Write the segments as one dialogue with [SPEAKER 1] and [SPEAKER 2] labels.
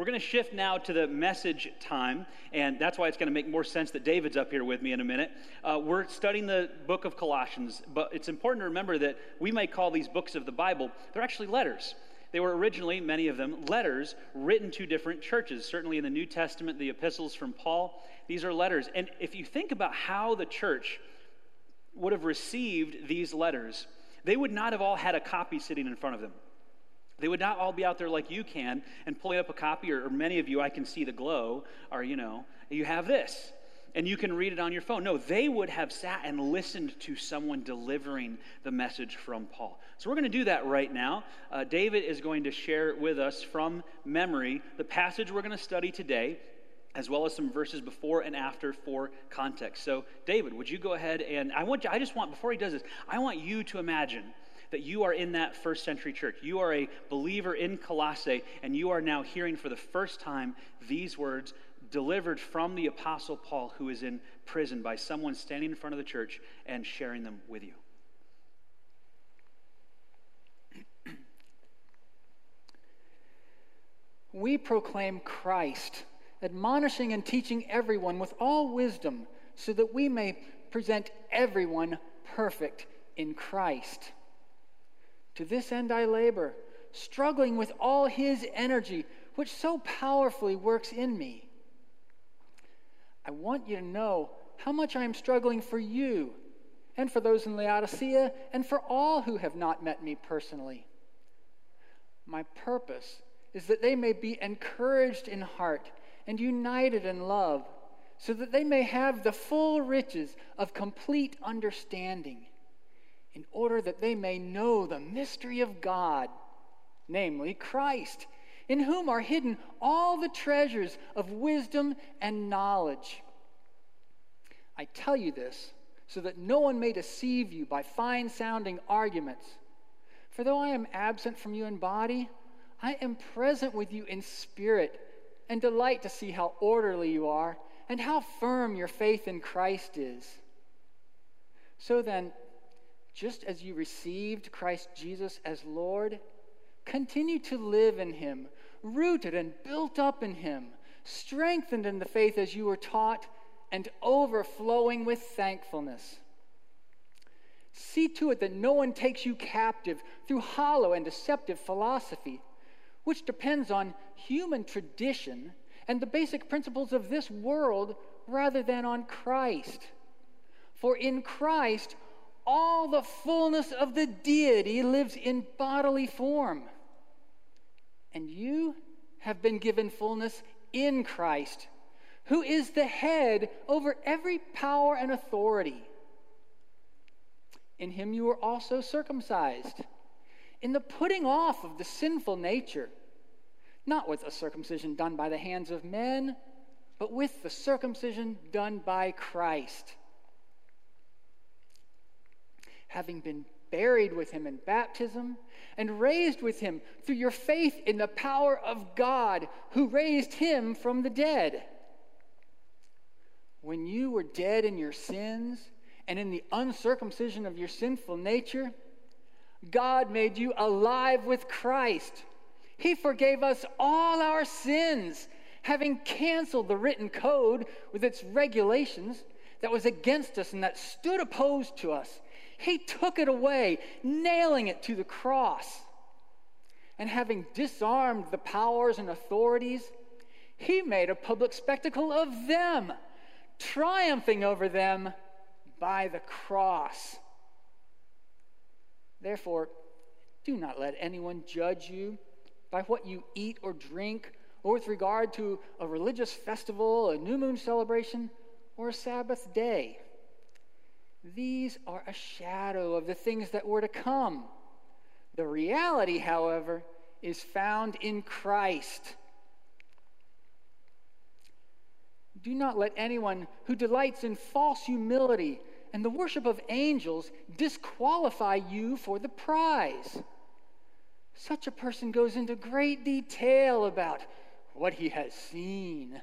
[SPEAKER 1] We're going to shift now to the message time, and that's why it's going to make more sense that David's up here with me in a minute. Uh, we're studying the book of Colossians, but it's important to remember that we may call these books of the Bible, they're actually letters. They were originally, many of them, letters written to different churches. Certainly in the New Testament, the epistles from Paul, these are letters. And if you think about how the church would have received these letters, they would not have all had a copy sitting in front of them. They would not all be out there like you can and pulling up a copy, or, or many of you, I can see the glow, or, you know, you have this and you can read it on your phone. No, they would have sat and listened to someone delivering the message from Paul. So we're going to do that right now. Uh, David is going to share with us from memory the passage we're going to study today, as well as some verses before and after for context. So, David, would you go ahead and I want you, I just want before he does this, I want you to imagine that you are in that first century church. You are a believer in Colossae, and you are now hearing for the first time these words delivered from the Apostle Paul, who is in prison, by someone standing in front of the church and sharing them with you.
[SPEAKER 2] we proclaim Christ, admonishing and teaching everyone with all wisdom, so that we may present everyone perfect in Christ. To this end I labor, struggling with all his energy, which so powerfully works in me. I want you to know how much I am struggling for you, and for those in Laodicea, and for all who have not met me personally. My purpose is that they may be encouraged in heart and united in love, so that they may have the full riches of complete understanding in order that they may know the mystery of God, namely Christ, in whom are hidden all the treasures of wisdom and knowledge. I tell you this so that no one may deceive you by fine sounding arguments. For though I am absent from you in body, I am present with you in spirit and delight to see how orderly you are and how firm your faith in Christ is. So then, just as you received Christ Jesus as Lord, continue to live in him, rooted and built up in him, strengthened in the faith as you were taught, and overflowing with thankfulness. See to it that no one takes you captive through hollow and deceptive philosophy, which depends on human tradition and the basic principles of this world rather than on Christ. For in Christ, all the fullness of the deity lives in bodily form. And you have been given fullness in Christ, who is the head over every power and authority. In him you were also circumcised, in the putting off of the sinful nature, not with a circumcision done by the hands of men, but with the circumcision done by Christ having been buried with him in baptism and raised with him through your faith in the power of God who raised him from the dead. When you were dead in your sins and in the uncircumcision of your sinful nature, God made you alive with Christ. He forgave us all our sins, having canceled the written code with its regulations that was against us and that stood opposed to us he took it away, nailing it to the cross. And having disarmed the powers and authorities, he made a public spectacle of them, triumphing over them by the cross. Therefore, do not let anyone judge you by what you eat or drink, or with regard to a religious festival, a new moon celebration, or a Sabbath day. These are a shadow of the things that were to come. The reality, however, is found in Christ. Do not let anyone who delights in false humility and the worship of angels disqualify you for the prize. Such a person goes into great detail about what he has seen,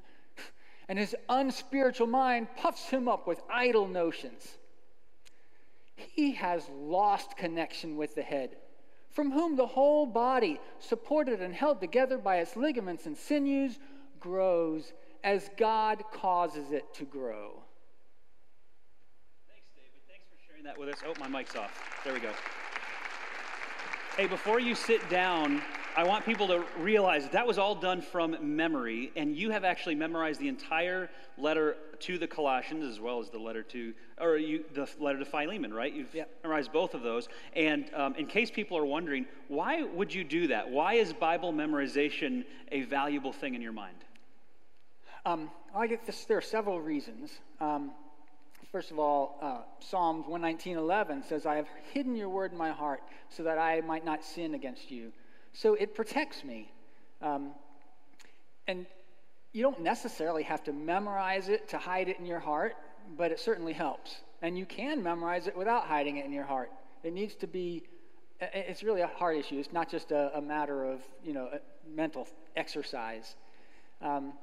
[SPEAKER 2] and his unspiritual mind puffs him up with idle notions he has lost connection with the head, from whom the whole body, supported and held together by its ligaments and sinews, grows as God causes it to grow.
[SPEAKER 1] Thanks, David. Thanks for sharing that with us. Oh, my mic's off. There we go. Hey, before you sit down, I want people to realize that, that was all done from memory, and you have actually memorized the entire letter to the Colossians as well as the letter to, or you, the letter to Philemon, right? You've memorized both of those. And um, in case people are wondering, why would you do that? Why is Bible memorization a valuable thing in your mind? Um,
[SPEAKER 2] I get this, there are several reasons. Um, First of all, uh, Psalms 119.11 says, I have hidden your word in my heart so that I might not sin against you. So it protects me. Um, and you don't necessarily have to memorize it to hide it in your heart, but it certainly helps. And you can memorize it without hiding it in your heart. It needs to be, it's really a heart issue. It's not just a, a matter of, you know, mental exercise. Um,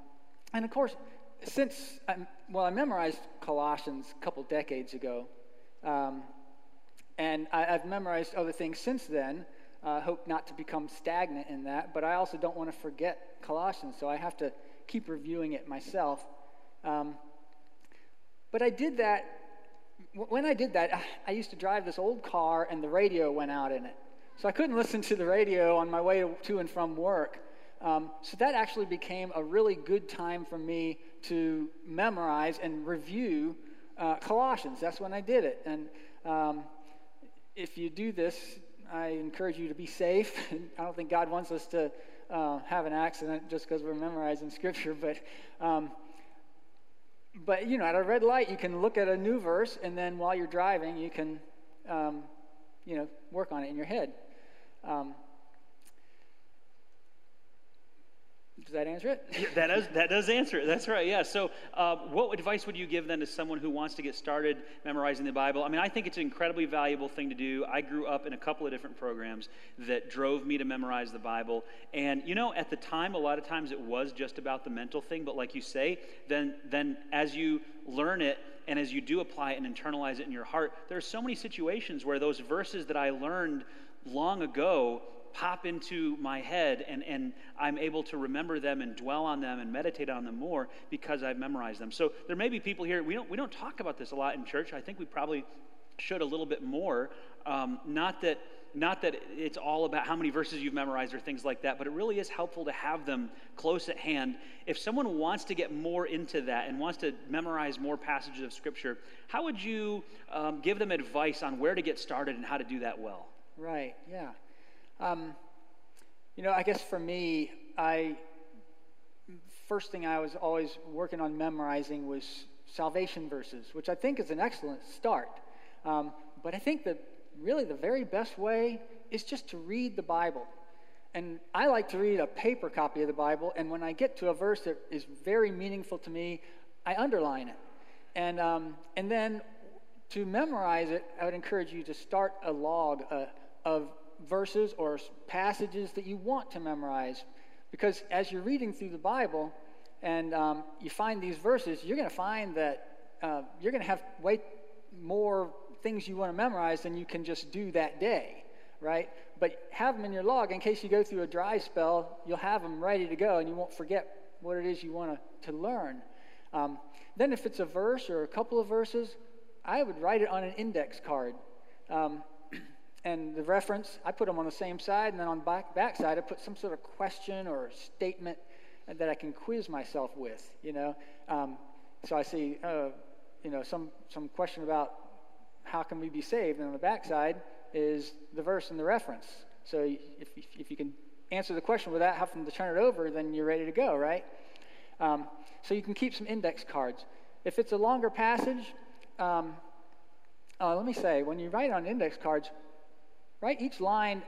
[SPEAKER 2] and of course, since, I, well, I memorized Colossians a couple decades ago, um, and I, have memorized other things since then. I uh, hope not to become stagnant in that, but I also don't want to forget Colossians, so I have to keep reviewing it myself. Um, but I did that. When I did that, I used to drive this old car and the radio went out in it. So I couldn't listen to the radio on my way to and from work. Um, so that actually became a really good time for me to memorize and review uh, Colossians. That's when I did it. And um, if you do this, I encourage you to be safe. I don't think God wants us to uh, have an accident just because we're memorizing scripture, but. Um, but you know, at a red light, you can look at a new verse, and then while you're driving, you can, um, you know, work on it in your head. Um, Does that answer it? yeah,
[SPEAKER 1] that, does, that does answer it. That's right. Yeah. So, uh, what advice would you give then to someone who wants to get started memorizing the Bible? I mean, I think it's an incredibly valuable thing to do. I grew up in a couple of different programs that drove me to memorize the Bible. And, you know, at the time, a lot of times it was just about the mental thing. But, like you say, then, then as you learn it, and as you do apply it and internalize it in your heart, there are so many situations where those verses that I learned long ago pop into my head and, and I'm able to remember them and dwell on them and meditate on them more because I've memorized them. So there may be people here, we don't, we don't talk about this a lot in church. I think we probably should a little bit more. Um, not that not that it's all about how many verses you've memorized or things like that, but it really is helpful to have them close at hand. If someone wants to get more into that and wants to memorize more passages of Scripture, how would you um, give them advice on where to get started and how to do that well?
[SPEAKER 2] Right, yeah. Um, you know, I guess for me, I first thing I was always working on memorizing was salvation verses, which I think is an excellent start. Um, but I think that really the very best way is just to read the Bible. And I like to read a paper copy of the Bible, and when I get to a verse that is very meaningful to me, I underline it. And, um, and then to memorize it, I would encourage you to start a log uh, of verses or passages that you want to memorize. Because as you're reading through the Bible and um, you find these verses, you're going to find that uh, you're going to have way more things you want to memorize than you can just do that day, right? But have them in your log in case you go through a dry spell, you'll have them ready to go and you won't forget what it is you want to, to learn. Um, then, if it's a verse or a couple of verses, I would write it on an index card. Um, and the reference, I put them on the same side, and then on the back, back side, I put some sort of question or statement that I can quiz myself with, you know. Um, so I see, uh, you know, some, some question about how can we be saved, and on the back side is the verse and the reference. So if, if, if you can answer the question without having to turn it over, then you're ready to go, right? Um, so you can keep some index cards. If it's a longer passage, um, uh, let me say, when you write on index cards, Right? Each line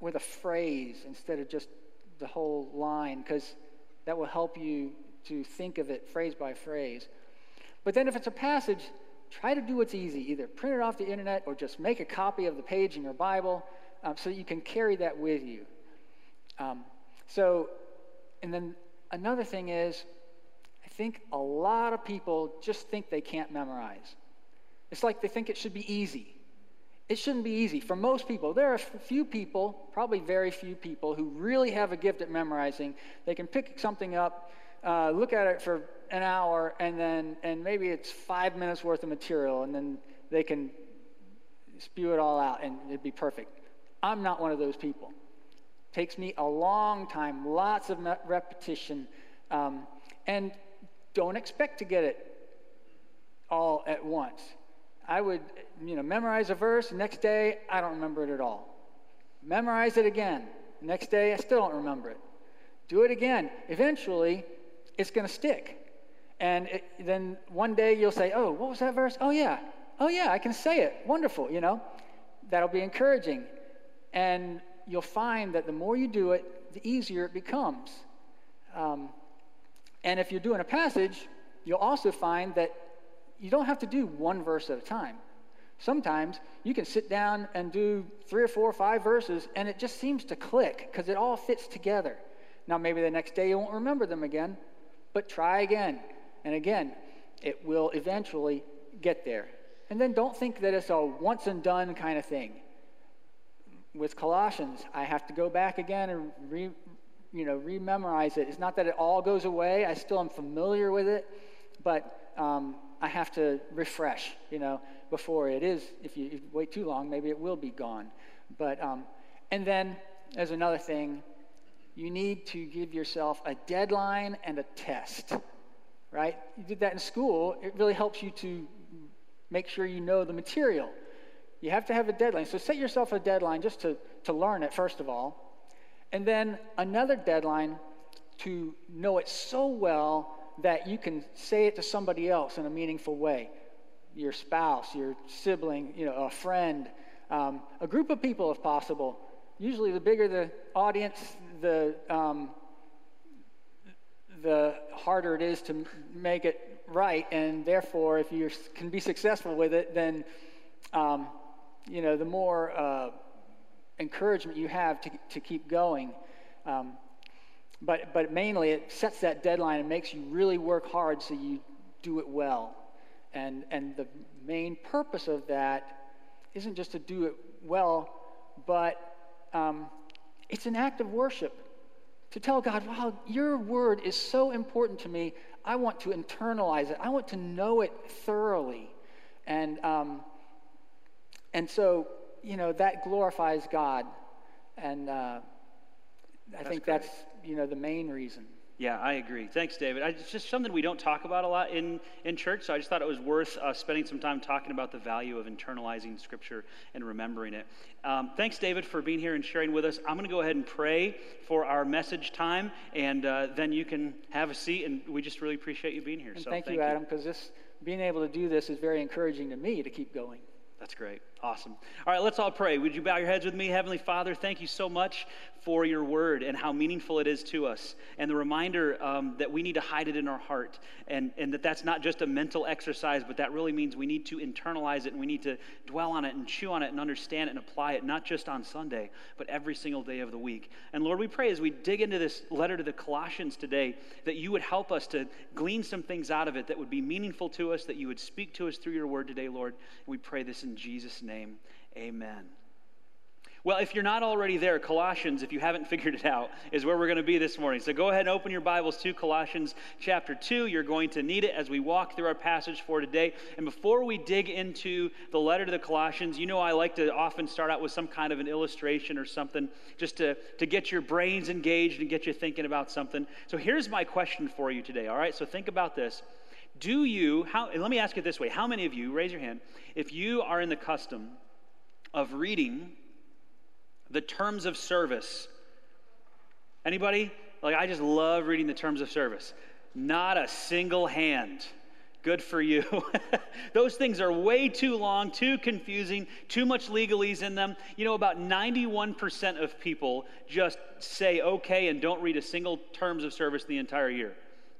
[SPEAKER 2] with a phrase instead of just the whole line, because that will help you to think of it phrase by phrase. But then if it's a passage, try to do what's easy either print it off the internet or just make a copy of the page in your Bible um, so you can carry that with you. Um, so, and then another thing is, I think a lot of people just think they can't memorize. It's like they think it should be easy. It shouldn't be easy for most people. There are few people, probably very few people, who really have a gift at memorizing. They can pick something up, uh, look at it for an hour, and then and maybe it's five minutes worth of material, and then they can spew it all out, and it'd be perfect. I'm not one of those people. Takes me a long time, lots of repetition, um, and don't expect to get it all at once. I would you know, memorize a verse. Next day, I don't remember it at all. Memorize it again. Next day, I still don't remember it. Do it again. Eventually, it's going to stick. And it, then one day you'll say, Oh, what was that verse? Oh, yeah. Oh, yeah, I can say it. Wonderful. You know, that'll be encouraging. And you'll find that the more you do it, the easier it becomes. Um, and if you're doing a passage, you'll also find that you don't have to do one verse at a time. Sometimes you can sit down and do three or four or five verses, and it just seems to click because it all fits together. Now, maybe the next day you won't remember them again, but try again and again. It will eventually get there. And then don't think that it's a once and done kind of thing. With Colossians, I have to go back again and re, you know, rememorize it. It's not that it all goes away. I still am familiar with it, but um, I have to refresh, you know, before it is, if you, if you wait too long, maybe it will be gone. But, um, and then there's another thing you need to give yourself a deadline and a test, right? You did that in school, it really helps you to make sure you know the material. You have to have a deadline. So set yourself a deadline just to, to learn it, first of all. And then another deadline to know it so well that you can say it to somebody else in a meaningful way your spouse, your sibling, you know, a friend, um, a group of people if possible. Usually, the bigger the audience, the, um, the harder it is to make it right. And therefore, if you can be successful with it, then um, you know, the more uh, encouragement you have to, to keep going. Um, but, but mainly, it sets that deadline and makes you really work hard so you do it well. And, and the main purpose of that isn't just to do it well, but um, it's an act of worship. To tell God, wow, your word is so important to me. I want to internalize it, I want to know it thoroughly. And, um, and so, you know, that glorifies God. And uh, I that's think great. that's you know, the main reason.
[SPEAKER 1] Yeah, I agree. Thanks, David. I, it's just something we don't talk about a lot in, in church, so I just thought it was worth uh, spending some time talking about the value of internalizing Scripture and remembering it. Um, thanks, David, for being here and sharing with us. I'm going to go ahead and pray for our message time, and uh, then you can have a seat, and we just really appreciate you being here. And
[SPEAKER 2] so thank, thank you, you. Adam, because this being able to do this is very encouraging to me to keep going.
[SPEAKER 1] That's great. Awesome. All right, let's all pray. Would you bow your heads with me? Heavenly Father, thank you so much for your word and how meaningful it is to us, and the reminder um, that we need to hide it in our heart, and, and that that's not just a mental exercise, but that really means we need to internalize it and we need to dwell on it and chew on it and understand it and apply it, not just on Sunday, but every single day of the week. And Lord, we pray as we dig into this letter to the Colossians today that you would help us to glean some things out of it that would be meaningful to us, that you would speak to us through your word today, Lord. And we pray this in Jesus' name name, amen. Well, if you're not already there, Colossians, if you haven't figured it out, is where we're going to be this morning. So go ahead and open your Bibles to Colossians chapter 2. You're going to need it as we walk through our passage for today. And before we dig into the letter to the Colossians, you know I like to often start out with some kind of an illustration or something just to, to get your brains engaged and get you thinking about something. So here's my question for you today, all right? So think about this. Do you, how, let me ask it this way how many of you, raise your hand, if you are in the custom of reading the terms of service? Anybody? Like, I just love reading the terms of service. Not a single hand. Good for you. Those things are way too long, too confusing, too much legalese in them. You know, about 91% of people just say okay and don't read a single terms of service the entire year.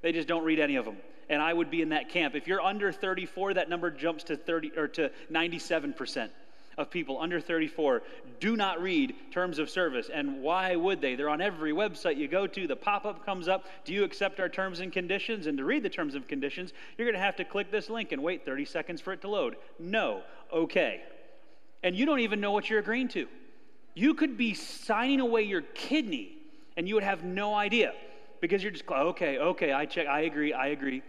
[SPEAKER 1] They just don't read any of them and I would be in that camp. If you're under 34, that number jumps to 30 or to 97% of people under 34 do not read terms of service. And why would they? They're on every website you go to. The pop up comes up. Do you accept our terms and conditions? And to read the terms and conditions, you're going to have to click this link and wait 30 seconds for it to load. No. Okay. And you don't even know what you're agreeing to. You could be signing away your kidney and you would have no idea because you're just, okay, okay, I check, I agree, I agree,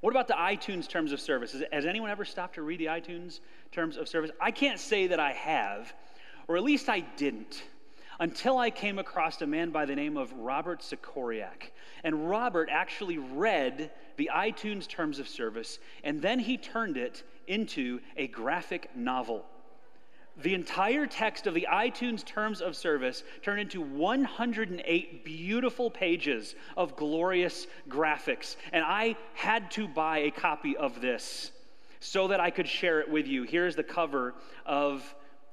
[SPEAKER 1] what about the iTunes terms of service? Has anyone ever stopped to read the iTunes terms of service? I can't say that I have, or at least I didn't, until I came across a man by the name of Robert Sikoryak. And Robert actually read the iTunes terms of service, and then he turned it into a graphic novel the entire text of the iTunes Terms of Service turned into 108 beautiful pages of glorious graphics. And I had to buy a copy of this so that I could share it with you. Here's the cover of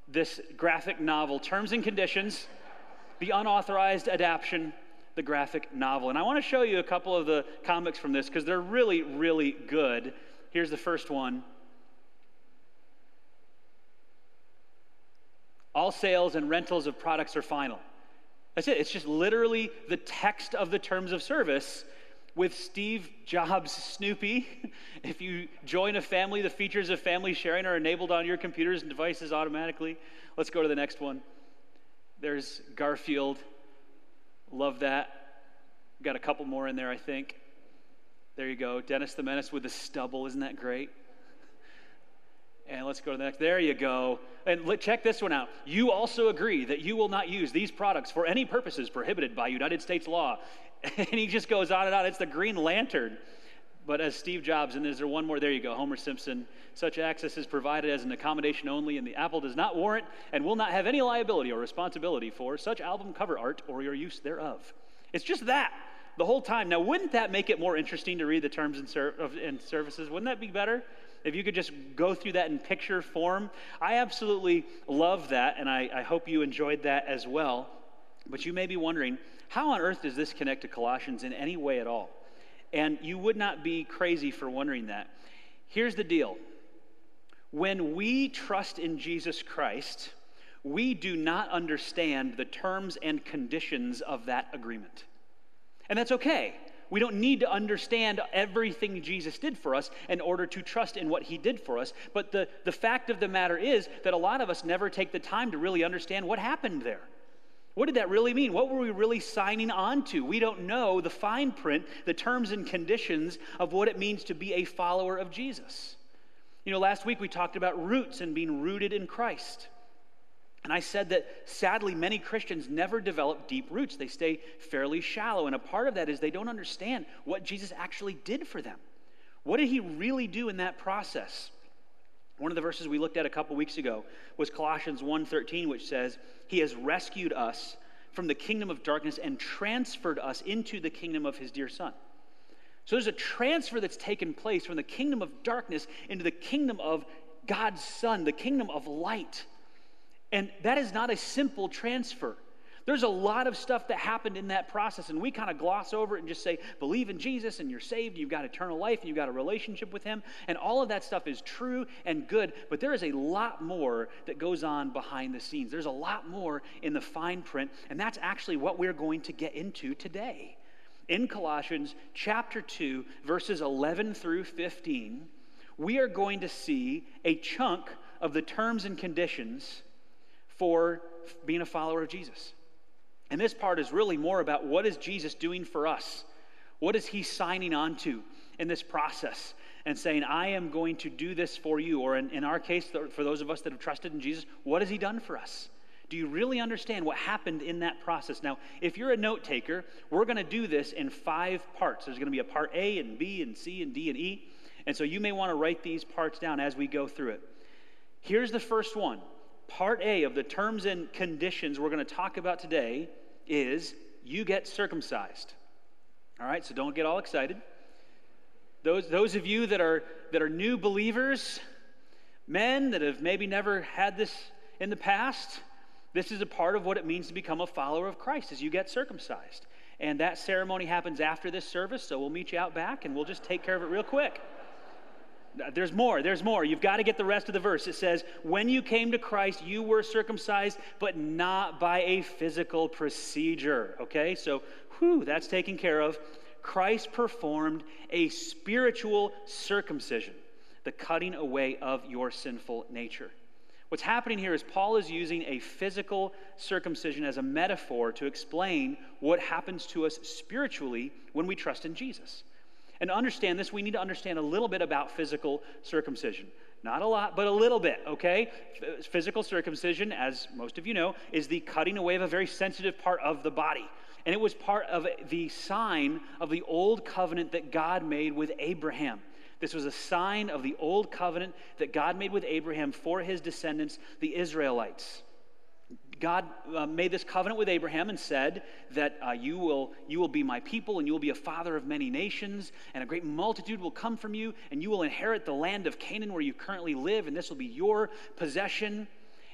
[SPEAKER 1] this graphic novel Terms and Conditions, the unauthorized adaptation the graphic novel. And I want to show you a couple of the comics from this because they're really, really good. Here's the first one All sales and rentals of products are final. That's it. It's just literally the text of the terms of service with Steve Jobs Snoopy. If you join a family, the features of family sharing are enabled on your computers and devices automatically. Let's go to the next one. There's Garfield. Love that. Got a couple more in there, I think. There you go. Dennis the Menace with the stubble. Isn't that great? And let's go to the next. There you go. And let, check this one out. You also agree that you will not use these products for any purposes prohibited by United States law. And he just goes on and on. It's the Green Lantern. But as Steve Jobs, and is there one more? There you go, Homer Simpson. Such access is provided as an accommodation only, and the Apple does not warrant and will not have any liability or responsibility for such album cover art or your use thereof. It's just that the whole time. Now, wouldn't that make it more interesting to read the terms and, ser- and services? Wouldn't that be better? if you could just go through that in picture form, I absolutely love that, and I, I hope you enjoyed that as well. But you may be wondering, how on earth does this connect to Colossians in any way at all? And you would not be crazy for wondering that. Here's the deal when we trust in Jesus Christ, we do not understand the terms and conditions of that agreement. And that's okay we don't need to understand everything Jesus did for us in order to trust in what he did for us. But the, the fact of the matter is that a lot of us never take the time to really understand what happened there. What did that really mean? What were we really signing on to? We don't know the fine print, the terms and conditions of what it means to be a follower of Jesus. You know, last week we talked about roots and being rooted in Christ. And I said that sadly, many Christians never develop deep roots. They stay fairly shallow. And a part of that is they don't understand what Jesus actually did for them. What did he really do in that process? One of the verses we looked at a couple weeks ago was Colossians 1:13 which says, "He has rescued us from the kingdom of darkness and transferred us into the kingdom of his dear son." So there's a transfer that's taken place from the kingdom of darkness into the kingdom of God's son, the kingdom of light. And that is not a simple transfer. There's a lot of stuff that happened in that process, and we kind of gloss over it and just say, believe in Jesus and you're saved, you've got eternal life, you've got a relationship with Him, and all of that stuff is true and good, but there is a lot more that goes on behind the scenes. There's a lot more in the fine print, and that's actually what we're going to get into today. In Colossians chapter 2, verses 11 through 15, we are going to see a chunk of the terms and conditions for being a follower of Jesus. And this part is really more about what is Jesus doing for us? What is he signing on to in this process and saying, I am going to do this for you? Or in, in our case, for those of us that have trusted in Jesus, what has he done for us? Do you really understand what happened in that process? Now, if you're a note taker, we're going to do this in five parts. There's going to be a part A and B and C and D and E. And so you may want to write these parts down as we go through it. Here's the first one part A of the terms and conditions we're going to talk about today is you get circumcised. All right, so don't get all excited. Those, those of you that are, that are new believers, men that have maybe never had this in the past, this is a part of what it means to become a follower of Christ is you get circumcised. And that ceremony happens after this service, so we'll meet you out back and we'll just take care of it real quick. There's more, there's more. You've got to get the rest of the verse. It says, When you came to Christ, you were circumcised, but not by a physical procedure. Okay, so whew, that's taken care of. Christ performed a spiritual circumcision, the cutting away of your sinful nature. What's happening here is Paul is using a physical circumcision as a metaphor to explain what happens to us spiritually when we trust in Jesus. And to understand this, we need to understand a little bit about physical circumcision. Not a lot, but a little bit, okay? Physical circumcision, as most of you know, is the cutting away of a very sensitive part of the body. And it was part of the sign of the old covenant that God made with Abraham. This was a sign of the old covenant that God made with Abraham for his descendants, the Israelites. God uh, made this covenant with Abraham and said that uh, you, will, you will be my people and you will be a father of many nations, and a great multitude will come from you, and you will inherit the land of Canaan where you currently live, and this will be your possession.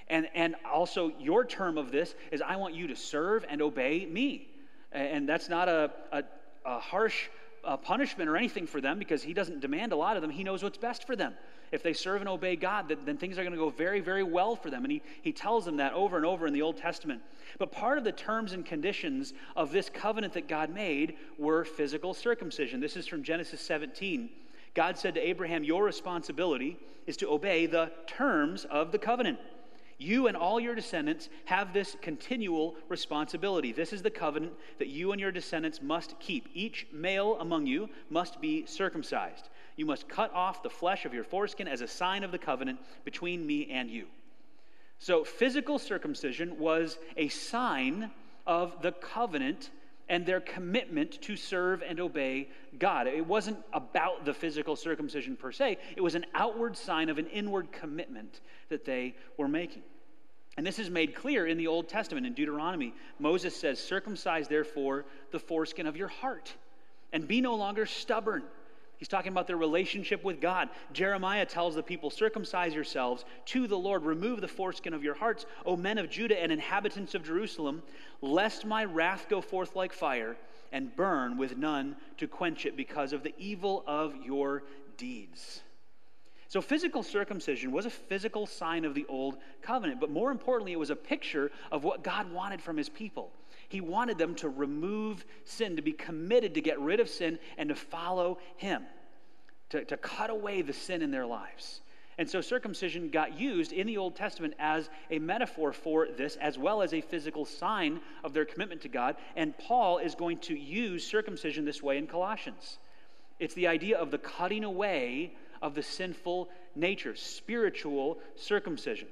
[SPEAKER 1] And, and also, your term of this is I want you to serve and obey me. And that's not a, a, a harsh uh, punishment or anything for them because he doesn't demand a lot of them. He knows what's best for them if they serve and obey God, then, then things are going to go very, very well for them. And he, he tells them that over and over in the Old Testament. But part of the terms and conditions of this covenant that God made were physical circumcision. This is from Genesis 17. God said to Abraham, Your responsibility is to obey the terms of the covenant. You and all your descendants have this continual responsibility. This is the covenant that you and your descendants must keep. Each male among you must be circumcised. You must cut off the flesh of your foreskin as a sign of the covenant between me and you. So, physical circumcision was a sign of the covenant and their commitment to serve and obey God. It wasn't about the physical circumcision per se, it was an outward sign of an inward commitment that they were making. And this is made clear in the Old Testament. In Deuteronomy, Moses says, Circumcise therefore the foreskin of your heart, and be no longer stubborn. He's talking about their relationship with God. Jeremiah tells the people, Circumcise yourselves to the Lord, remove the foreskin of your hearts, O men of Judah and inhabitants of Jerusalem, lest my wrath go forth like fire and burn with none to quench it because of the evil of your deeds. So, physical circumcision was a physical sign of the old covenant, but more importantly, it was a picture of what God wanted from his people. He wanted them to remove sin, to be committed to get rid of sin and to follow Him, to, to cut away the sin in their lives. And so circumcision got used in the Old Testament as a metaphor for this, as well as a physical sign of their commitment to God. And Paul is going to use circumcision this way in Colossians. It's the idea of the cutting away of the sinful nature, spiritual circumcision.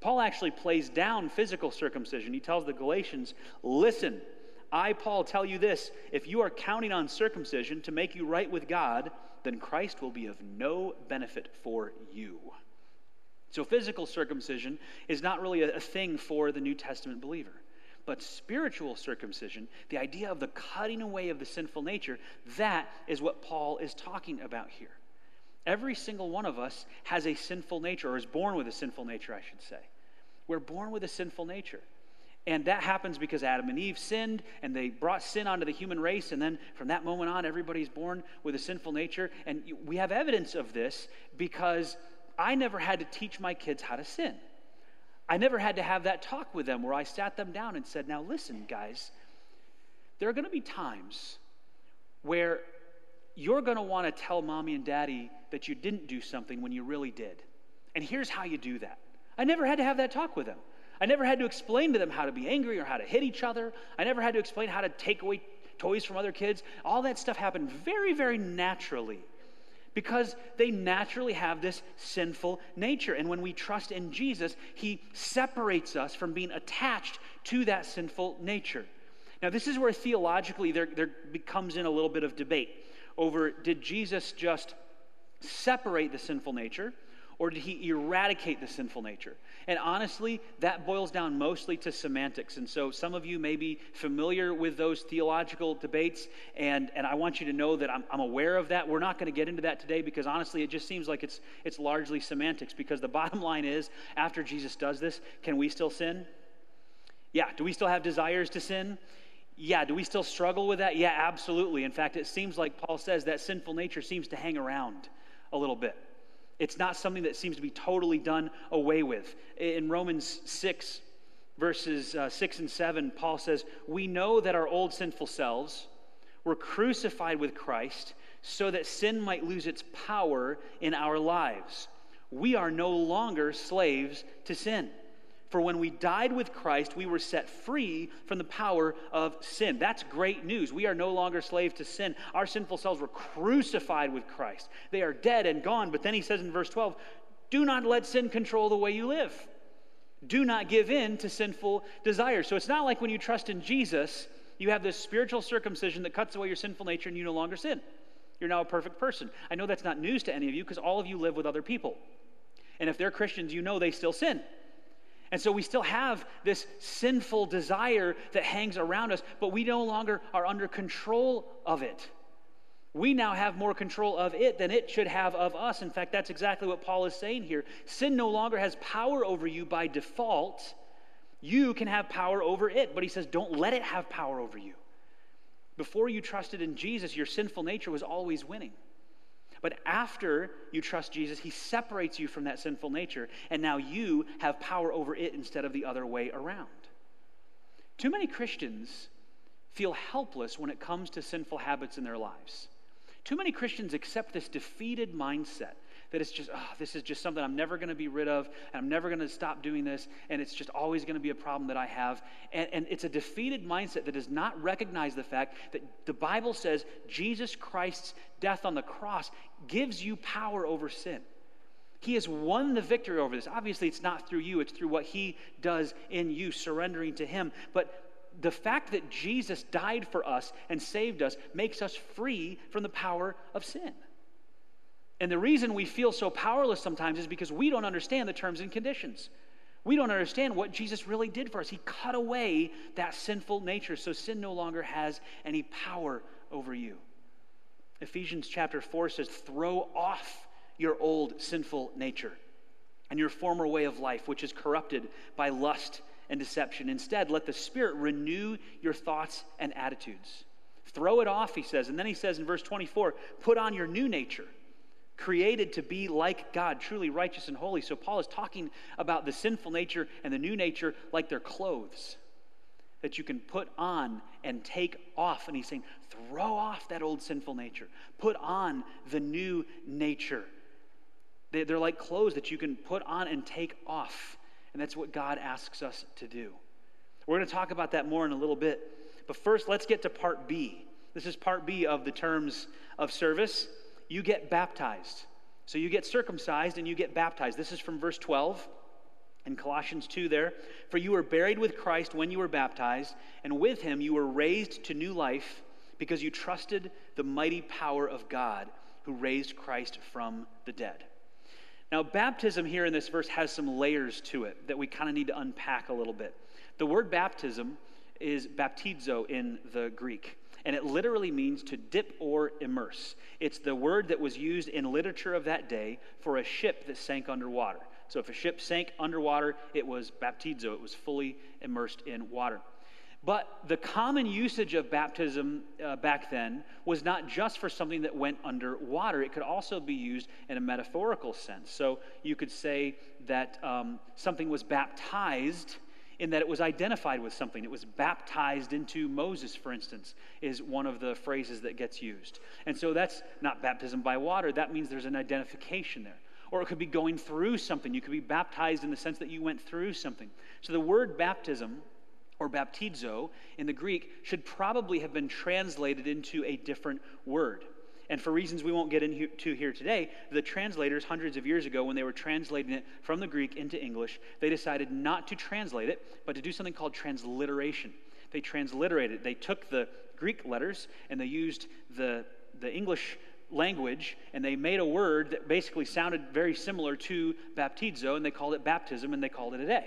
[SPEAKER 1] Paul actually plays down physical circumcision. He tells the Galatians, Listen, I, Paul, tell you this if you are counting on circumcision to make you right with God, then Christ will be of no benefit for you. So, physical circumcision is not really a, thing for the New Testament believer. But spiritual circumcision, the idea of the cutting away of the sinful nature, that is what Paul is talking about here. Every single one of us has a sinful nature, or is born with a sinful nature, I should say. We're born with a sinful nature. And that happens because Adam and Eve sinned and they brought sin onto the human race. And then from that moment on, everybody's born with a sinful nature. And we have evidence of this because I never had to teach my kids how to sin. I never had to have that talk with them where I sat them down and said, Now listen, guys, there are going to be times where you're going to want to tell mommy and daddy that you didn't do something when you really did. And here's how you do that. I never had to have that talk with them. I never had to explain to them how to be angry or how to hit each other. I never had to explain how to take away toys from other kids. All that stuff happened very, very naturally because they naturally have this sinful nature. And when we trust in Jesus, He separates us from being attached to that sinful nature. Now, this is where theologically there, there comes in a little bit of debate over did Jesus just separate the sinful nature or did he eradicate the sinful nature? And honestly, that boils down mostly to semantics. And so some of you may be familiar with those theological debates, and, and I want you to know that I'm, I'm aware of that. We're not going to get into that today because honestly, it just seems like it's, it's largely semantics because the bottom line is after Jesus does this, can we still sin? Yeah, do we still have desires to sin? Yeah, do we still struggle with that? Yeah, absolutely. In fact, it seems like Paul says that sinful nature seems to hang around a little bit. It's not something that seems to be totally done away with. In Romans 6, verses uh, 6 and 7, Paul says, We know that our old sinful selves were crucified with Christ so that sin might lose its power in our lives. We are no longer slaves to sin. For when we died with Christ, we were set free from the power of sin. That's great news. We are no longer slaves to sin. Our sinful selves were crucified with Christ, they are dead and gone. But then he says in verse 12, do not let sin control the way you live. Do not give in to sinful desires. So it's not like when you trust in Jesus, you have this spiritual circumcision that cuts away your sinful nature and you no longer sin. You're now a perfect person. I know that's not news to any of you because all of you live with other people. And if they're Christians, you know they still sin. And so we still have this sinful desire that hangs around us, but we no longer are under control of it. We now have more control of it than it should have of us. In fact, that's exactly what Paul is saying here. Sin no longer has power over you by default. You can have power over it, but he says, don't let it have power over you. Before you trusted in Jesus, your sinful nature was always winning. But after you trust Jesus, he separates you from that sinful nature, and now you have power over it instead of the other way around. Too many Christians feel helpless when it comes to sinful habits in their lives. Too many Christians accept this defeated mindset that it's just, oh, this is just something I'm never going to be rid of, and I'm never going to stop doing this, and it's just always going to be a problem that I have. And, and it's a defeated mindset that does not recognize the fact that the Bible says Jesus Christ's death on the cross gives you power over sin. He has won the victory over this. Obviously, it's not through you, it's through what He does in you, surrendering to Him. But the fact that Jesus died for us and saved us makes us free from the power of sin. And the reason we feel so powerless sometimes is because we don't understand the terms and conditions. We don't understand what Jesus really did for us. He cut away that sinful nature so sin no longer has any power over you. Ephesians chapter 4 says, Throw off your old sinful nature and your former way of life, which is corrupted by lust and deception. Instead, let the Spirit renew your thoughts and attitudes. Throw it off, he says. And then he says in verse 24, Put on your new nature created to be like God, truly righteous and holy. So Paul is talking about the sinful nature and the new nature like their clothes that you can put on and take off. And he's saying, throw off that old sinful nature, put on the new nature. They're like clothes that you can put on and take off. And that's what God asks us to do. We're going to talk about that more in a little bit. But first, let's get to part B. This is part B of the terms of service you get baptized. So you get circumcised and you get baptized. This is from verse 12 in Colossians 2 there. For you were buried with Christ when you were baptized, and with him you were raised to new life because you trusted the mighty power of God who raised Christ from the dead. Now, baptism here in this verse has some layers to it that we kind of need to unpack a little bit. The word baptism is baptizo in the Greek and it literally means to dip or immerse. It's the word that was used in literature of that day for a ship that sank underwater. So if a ship sank underwater, it was baptizo, it was fully immersed in water. But the common usage of baptism uh, back then was not just for something that went underwater. It could also be used in a metaphorical sense. So you could say that um, something was baptized in that it was identified with something. It was baptized into Moses, for instance, is one of the phrases that gets used. And so that's not baptism by water. That means there's an identification there. Or it could be going through something. You could be baptized in the sense that you went through something. So the word baptism or baptizo in the Greek should probably have been translated into a different word. And for reasons we won't get into here today, the translators, hundreds of years ago, when they were translating it from the Greek into English, they decided not to translate it, but to do something called transliteration. They transliterated, they took the Greek letters and they used the, the English language and they made a word that basically sounded very similar to baptizo and they called it baptism and they called it a day.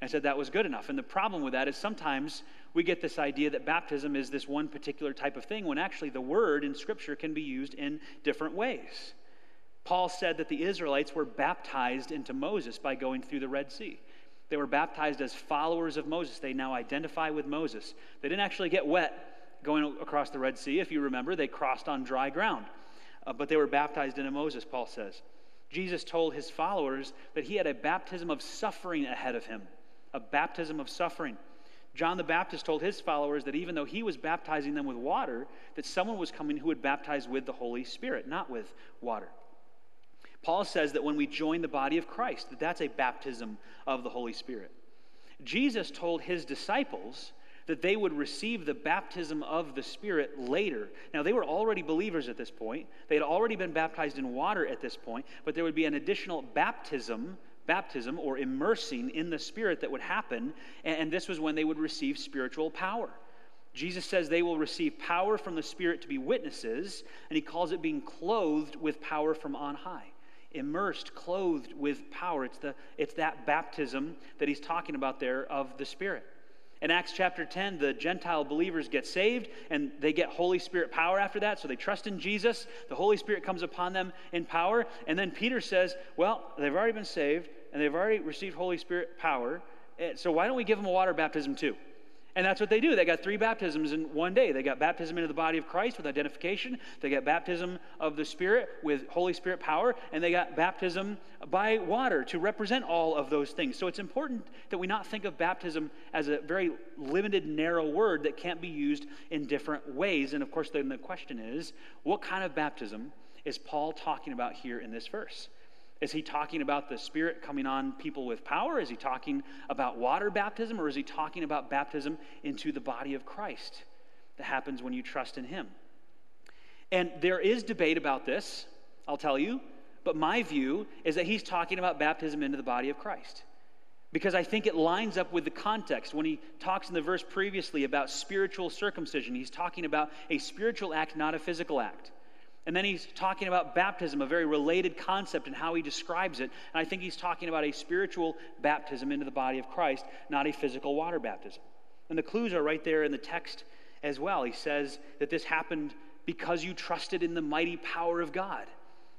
[SPEAKER 1] I said that was good enough. And the problem with that is sometimes we get this idea that baptism is this one particular type of thing when actually the word in Scripture can be used in different ways. Paul said that the Israelites were baptized into Moses by going through the Red Sea. They were baptized as followers of Moses. They now identify with Moses. They didn't actually get wet going across the Red Sea. If you remember, they crossed on dry ground. Uh, but they were baptized into Moses, Paul says. Jesus told his followers that he had a baptism of suffering ahead of him, a baptism of suffering. John the Baptist told his followers that even though he was baptizing them with water, that someone was coming who would baptize with the Holy Spirit, not with water. Paul says that when we join the body of Christ, that that's a baptism of the Holy Spirit. Jesus told his disciples that they would receive the baptism of the Spirit later. Now, they were already believers at this point. They had already been baptized in water at this point, but there would be an additional baptism baptism or immersing in the Spirit that would happen. And this was when they would receive spiritual power. Jesus says they will receive power from the Spirit to be witnesses, and he calls it being clothed with power from on high. Immersed, clothed with power. It's, the, it's that baptism that he's talking about there of the Spirit. In Acts chapter 10, the Gentile believers get saved and they get Holy Spirit power after that. So they trust in Jesus. The Holy Spirit comes upon them in power. And then Peter says, Well, they've already been saved and they've already received Holy Spirit power. Eh, so why don't we give them a water baptism too? And that's what they do. They got three baptisms in one day. They got baptism into the body of Christ with identification, they got baptism of the Spirit with Holy Spirit power, and they got baptism by water to represent all of those things. So it's important that we not think of baptism as a very limited, narrow word that can't be used in different ways. And of course, then the question is what kind of baptism is Paul talking about here in this verse? Is he talking about the Spirit coming on people with power? Is he talking about water baptism? Or is he talking about baptism into the body of Christ that happens when you trust in him? And there is debate about this, I'll tell you, but my view is that he's talking about baptism into the body of Christ because I think it lines up with the context. When he talks in the verse previously about spiritual circumcision, he's talking about a spiritual act, not a physical act. And then he's talking about baptism, a very related concept and how he describes it. And I think he's talking about a spiritual baptism into the body of Christ, not a physical water baptism. And the clues are right there in the text as well. He says that this happened because you trusted in the mighty power of God,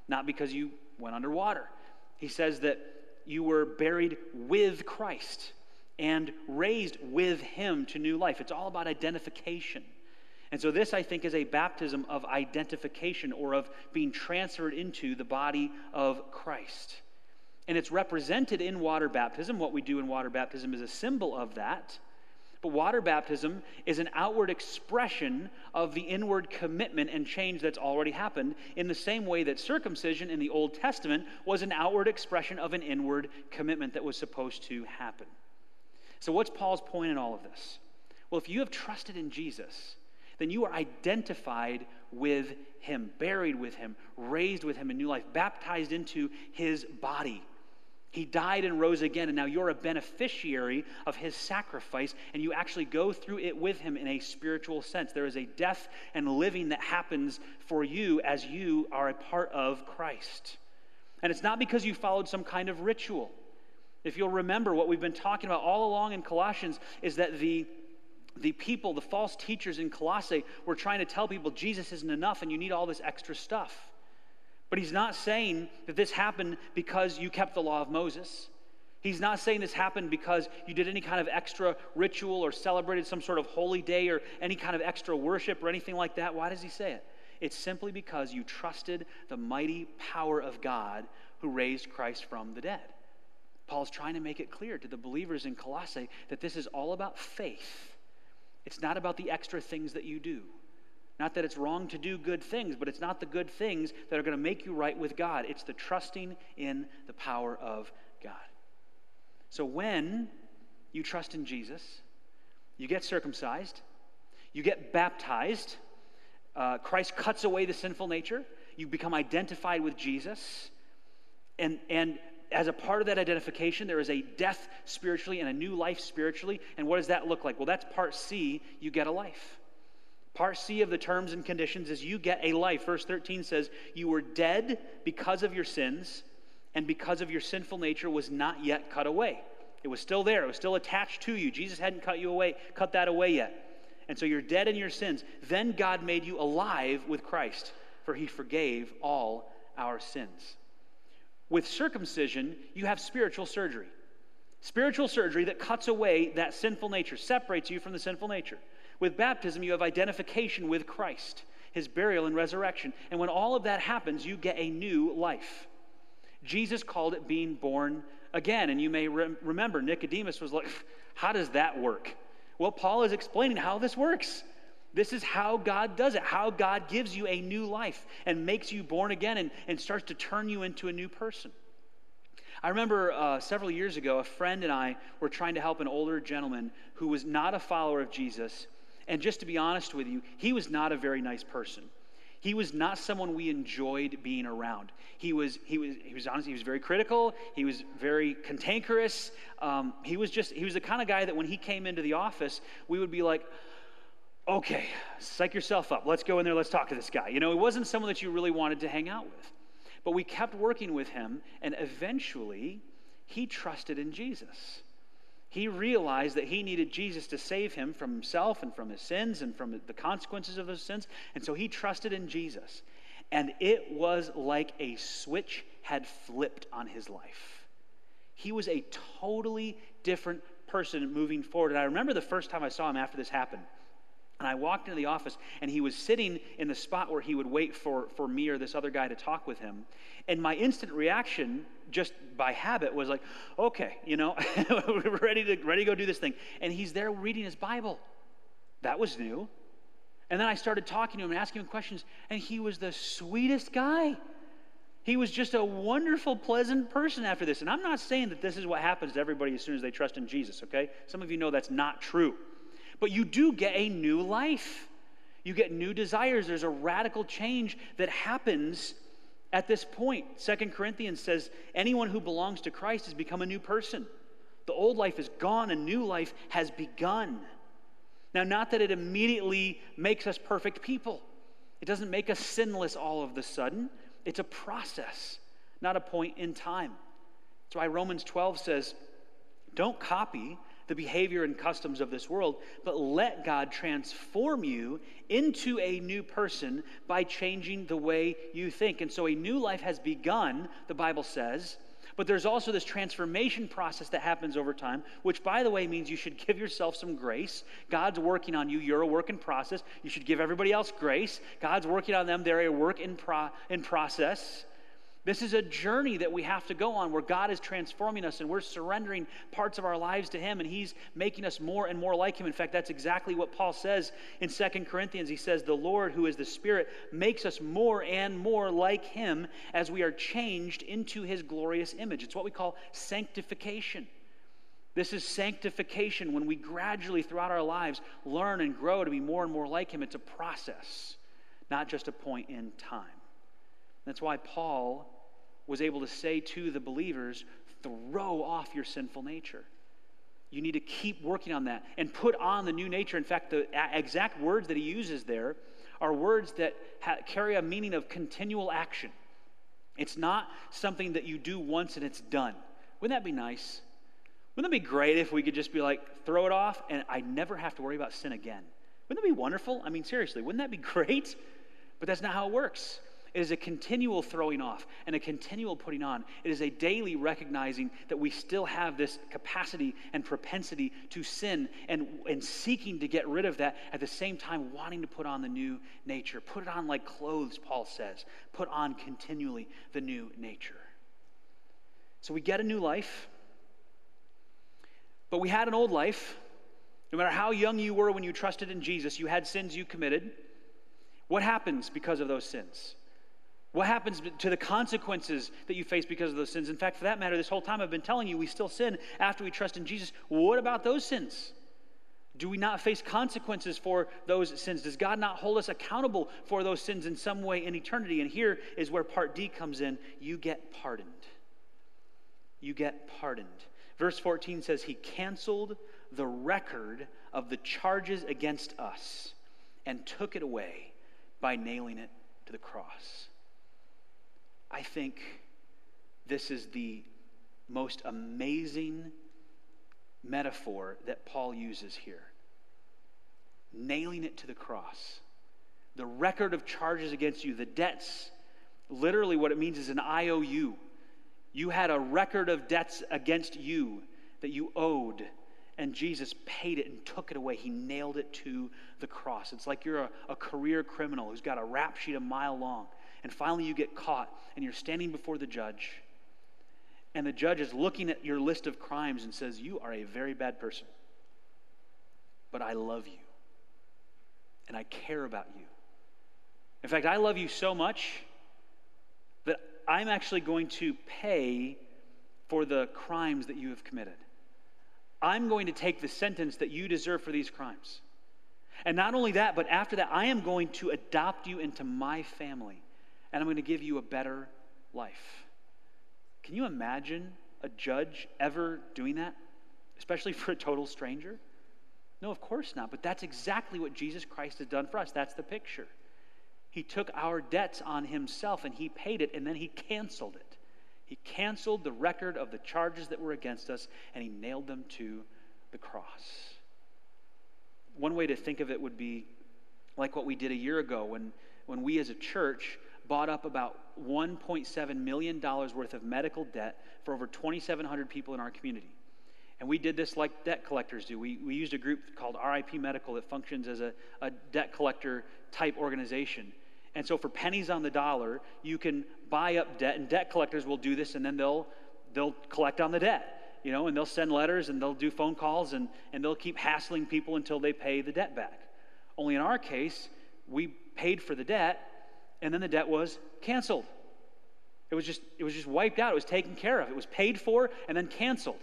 [SPEAKER 1] not because you went underwater. He says that you were buried with Christ and raised with him to new life. It's all about identification. And so, this, I think, is a baptism of identification or of being transferred into the body of Christ. And it's represented in water baptism. What we do in water baptism is a symbol of that. But water baptism is an outward expression of the inward commitment and change that's already happened, in the same way that circumcision in the Old Testament was an outward expression of an inward commitment that was supposed to happen. So, what's Paul's point in all of this? Well, if you have trusted in Jesus, then you are identified with him, buried with him, raised with him in new life, baptized into his body. He died and rose again, and now you're a beneficiary of his sacrifice, and you actually go through it with him in a spiritual sense. There is a death and living that happens for you as you are a part of Christ. And it's not because you followed some kind of ritual. If you'll remember, what we've been talking about all along in Colossians is that the the people, the false teachers in Colossae, were trying to tell people Jesus isn't enough and you need all this extra stuff. But he's not saying that this happened because you kept the law of Moses. He's not saying this happened because you did any kind of extra ritual or celebrated some sort of holy day or any kind of extra worship or anything like that. Why does he say it? It's simply because you trusted the mighty power of God who raised Christ from the dead. Paul's trying to make it clear to the believers in Colossae that this is all about faith it's not about the extra things that you do. Not that it's wrong to do good things, but it's not the good things that are going to make you right with God. It's the trusting in the power of God. So when you trust in Jesus, you get circumcised, you get baptized, uh, Christ cuts away the sinful nature, you become identified with Jesus, and, and as a part of that identification, there is a death spiritually and a new life spiritually. And what does that look like? Well, that's part C you get a life. Part C of the terms and conditions is you get a life. Verse 13 says, You were dead because of your sins, and because of your sinful nature was not yet cut away. It was still there, it was still attached to you. Jesus hadn't cut you away, cut that away yet. And so you're dead in your sins. Then God made you alive with Christ, for he forgave all our sins. With circumcision, you have spiritual surgery. Spiritual surgery that cuts away that sinful nature, separates you from the sinful nature. With baptism, you have identification with Christ, his burial and resurrection. And when all of that happens, you get a new life. Jesus called it being born again. And you may re- remember Nicodemus was like, How does that work? Well, Paul is explaining how this works. This is how God does it, how God gives you a new life and makes you born again and, and starts to turn you into a new person. I remember uh, several years ago, a friend and I were trying to help an older gentleman who was not a follower of Jesus. And just to be honest with you, he was not a very nice person. He was not someone we enjoyed being around. He was, he was, he was honestly, he was very critical. He was very cantankerous. Um, he was just, he was the kind of guy that when he came into the office, we would be like, okay, psych yourself up. Let's go in there. Let's talk to this guy. You know, it wasn't someone that you really wanted to hang out with. But we kept working with him, and eventually he trusted in Jesus. He realized that he needed Jesus to save him from himself and from his sins and from the consequences of those sins. And so he trusted in Jesus. And it was like a switch had flipped on his life. He was a totally different person moving forward. And I remember the first time I saw him after this happened. And I walked into the office, and he was sitting in the spot where he would wait for, for me or this other guy to talk with him. And my instant reaction, just by habit, was like, okay, you know, we're ready to, ready to go do this thing. And he's there reading his Bible. That was new. And then I started talking to him and asking him questions, and he was the sweetest guy. He was just a wonderful, pleasant person after this. And I'm not saying that this is what happens to everybody as soon as they trust in Jesus, okay? Some of you know that's not true. But you do get a new life. You get new desires. There's a radical change that happens at this point. Second Corinthians says anyone who belongs to Christ has become a new person. The old life is gone, a new life has begun. Now, not that it immediately makes us perfect people, it doesn't make us sinless all of the sudden. It's a process, not a point in time. That's why Romans 12 says, Don't copy the behavior and customs of this world, but let God transform you into a new person by changing the way you think. And so a new life has begun, the Bible says, but there's also this transformation process that happens over time, which, by the way, means you should give yourself some grace. God's working on you. You're a work in process. You should give everybody else grace. God's working on them. They're a work in, pro- in process. This is a journey that we have to go on where God is transforming us and we're surrendering parts of our lives to Him and He's making us more and more like Him. In fact, that's exactly what Paul says in Second Corinthians. He says, The Lord, who is the Spirit, makes us more and more like Him as we are changed into His glorious image. It's what we call sanctification. This is sanctification when we gradually, throughout our lives, learn and grow to be more and more like Him. It's a process, not just a point in time. That's why Paul was able to say to the believers, throw off your sinful nature. You need to keep working on that and put on the new nature. In fact, the exact words that he uses there are words that ha- carry a meaning of continual action. It's not something that you do once and it's done. Wouldn't that be nice? Wouldn't that be great if we could just be like, throw it off and I never have to worry about sin again? Wouldn't that be wonderful? I mean, seriously, wouldn't that be great? But that's not how it works. It is a continual throwing off and a continual putting on. It is a daily recognizing that we still have this capacity and propensity to sin and, and seeking to get rid of that at the same time wanting to put on the new nature. Put it on like clothes, Paul says. Put on continually the new nature. So we get a new life, but we had an old life. No matter how young you were when you trusted in Jesus, you had sins you committed. What happens because of those sins? What happens to the consequences that you face because of those sins? In fact, for that matter, this whole time I've been telling you we still sin after we trust in Jesus. What about those sins? Do we not face consequences for those sins? Does God not hold us accountable for those sins in some way in eternity? And here is where part D comes in. You get pardoned. You get pardoned. Verse 14 says, He canceled the record of the charges against us and took it away by nailing it to the cross. I think this is the most amazing metaphor that Paul uses here. Nailing it to the cross. The record of charges against you, the debts, literally what it means is an IOU. You had a record of debts against you that you owed, and Jesus paid it and took it away. He nailed it to the cross. It's like you're a, a career criminal who's got a rap sheet a mile long. And finally, you get caught and you're standing before the judge. And the judge is looking at your list of crimes and says, You are a very bad person. But I love you. And I care about you. In fact, I love you so much that I'm actually going to pay for the crimes that you have committed. I'm going to take the sentence that you deserve for these crimes. And not only that, but after that, I am going to adopt you into my family and I'm going to give you a better life. Can you imagine a judge ever doing that, especially for a total stranger? No, of course not. But that's exactly what Jesus Christ has done for us. That's the picture. He took our debts on himself and he paid it, and then he canceled it. He canceled the record of the charges that were against us and he nailed them to the cross. One way to think of it would be like what we did a year ago when, when we as a church bought up about $1.7 million worth of medical debt for over 2,700 people in our community. And we did this like debt collectors do. We, we used a group called RIP Medical that functions as a, a debt collector type organization. And so, for pennies on the dollar, you can buy up debt, and debt collectors will do this, and then they'll, they'll collect on the debt, you know, and they'll send letters and they'll do phone calls and, and they'll keep hassling people until they pay the debt back. Only in our case, we paid for the debt and then the debt was canceled. It was just, it was just wiped out. It was taken care of. It was paid for and then canceled.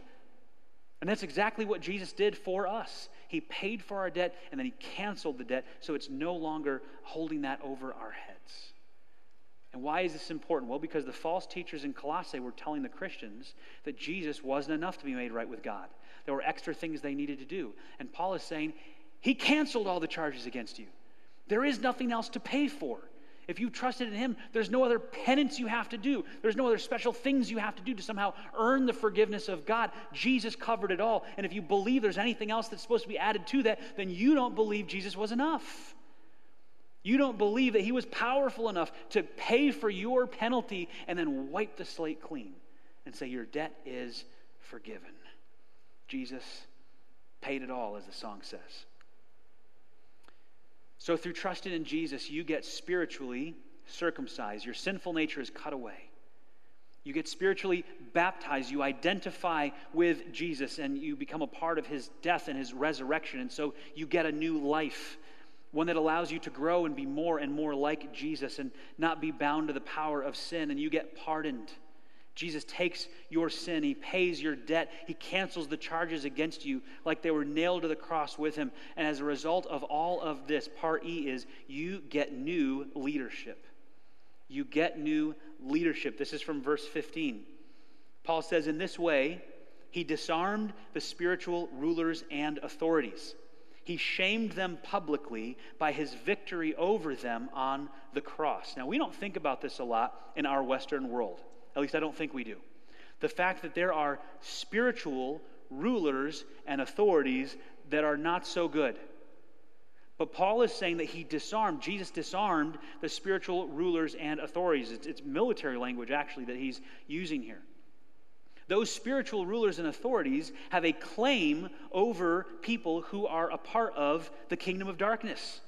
[SPEAKER 1] And that's exactly what Jesus did for us. He paid for our debt and then he canceled the debt so it's no longer holding that over our heads. And why is this important? Well, because the false teachers in Colossae were telling the Christians that Jesus wasn't enough to be made right with God. There were extra things they needed to do. And Paul is saying, He canceled all the charges against you. There is nothing else to pay for. If you trusted in Him, there's no other penance you have to do. There's no other special things you have to do to somehow earn the forgiveness of God. Jesus covered it all. And if you believe there's anything else that's supposed to be added to that, then you don't believe Jesus was enough. You don't believe that He was powerful enough to pay for your penalty and then wipe the slate clean and say, Your debt is forgiven. Jesus paid it all, as the song says. So, through trusting in Jesus, you get spiritually circumcised. Your sinful nature is cut away. You get spiritually baptized. You identify with Jesus and you become a part of his death and his resurrection. And so you get a new life, one that allows you to grow and be more and more like Jesus and not be bound to the power of sin. And you get pardoned. Jesus takes your sin, He pays your debt, He cancels the charges against you like they were nailed to the cross with Him. And as a result of all of this, part E is you get new leadership. You get new leadership. This is from verse 15. Paul says, In this way, He disarmed the spiritual rulers and authorities. He shamed them publicly by his victory over them on the cross. Now, we don't think about this a lot in our Western world. At least I don't think we do. The fact that there are spiritual rulers and authorities that are not so good. But Paul is saying that he disarmed, Jesus disarmed the spiritual rulers and authorities. It's, it's, military language, actually, that he's using here. Those spiritual rulers and authorities have a claim over people who are a part of the kingdom of darkness,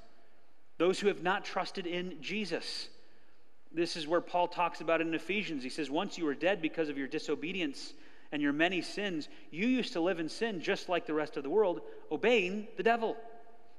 [SPEAKER 1] those who have not trusted in Jesus this is where Paul talks about in Ephesians. He says, Once you were dead because of your disobedience and your many sins, you used to live in sin just like the rest of the world, obeying the devil,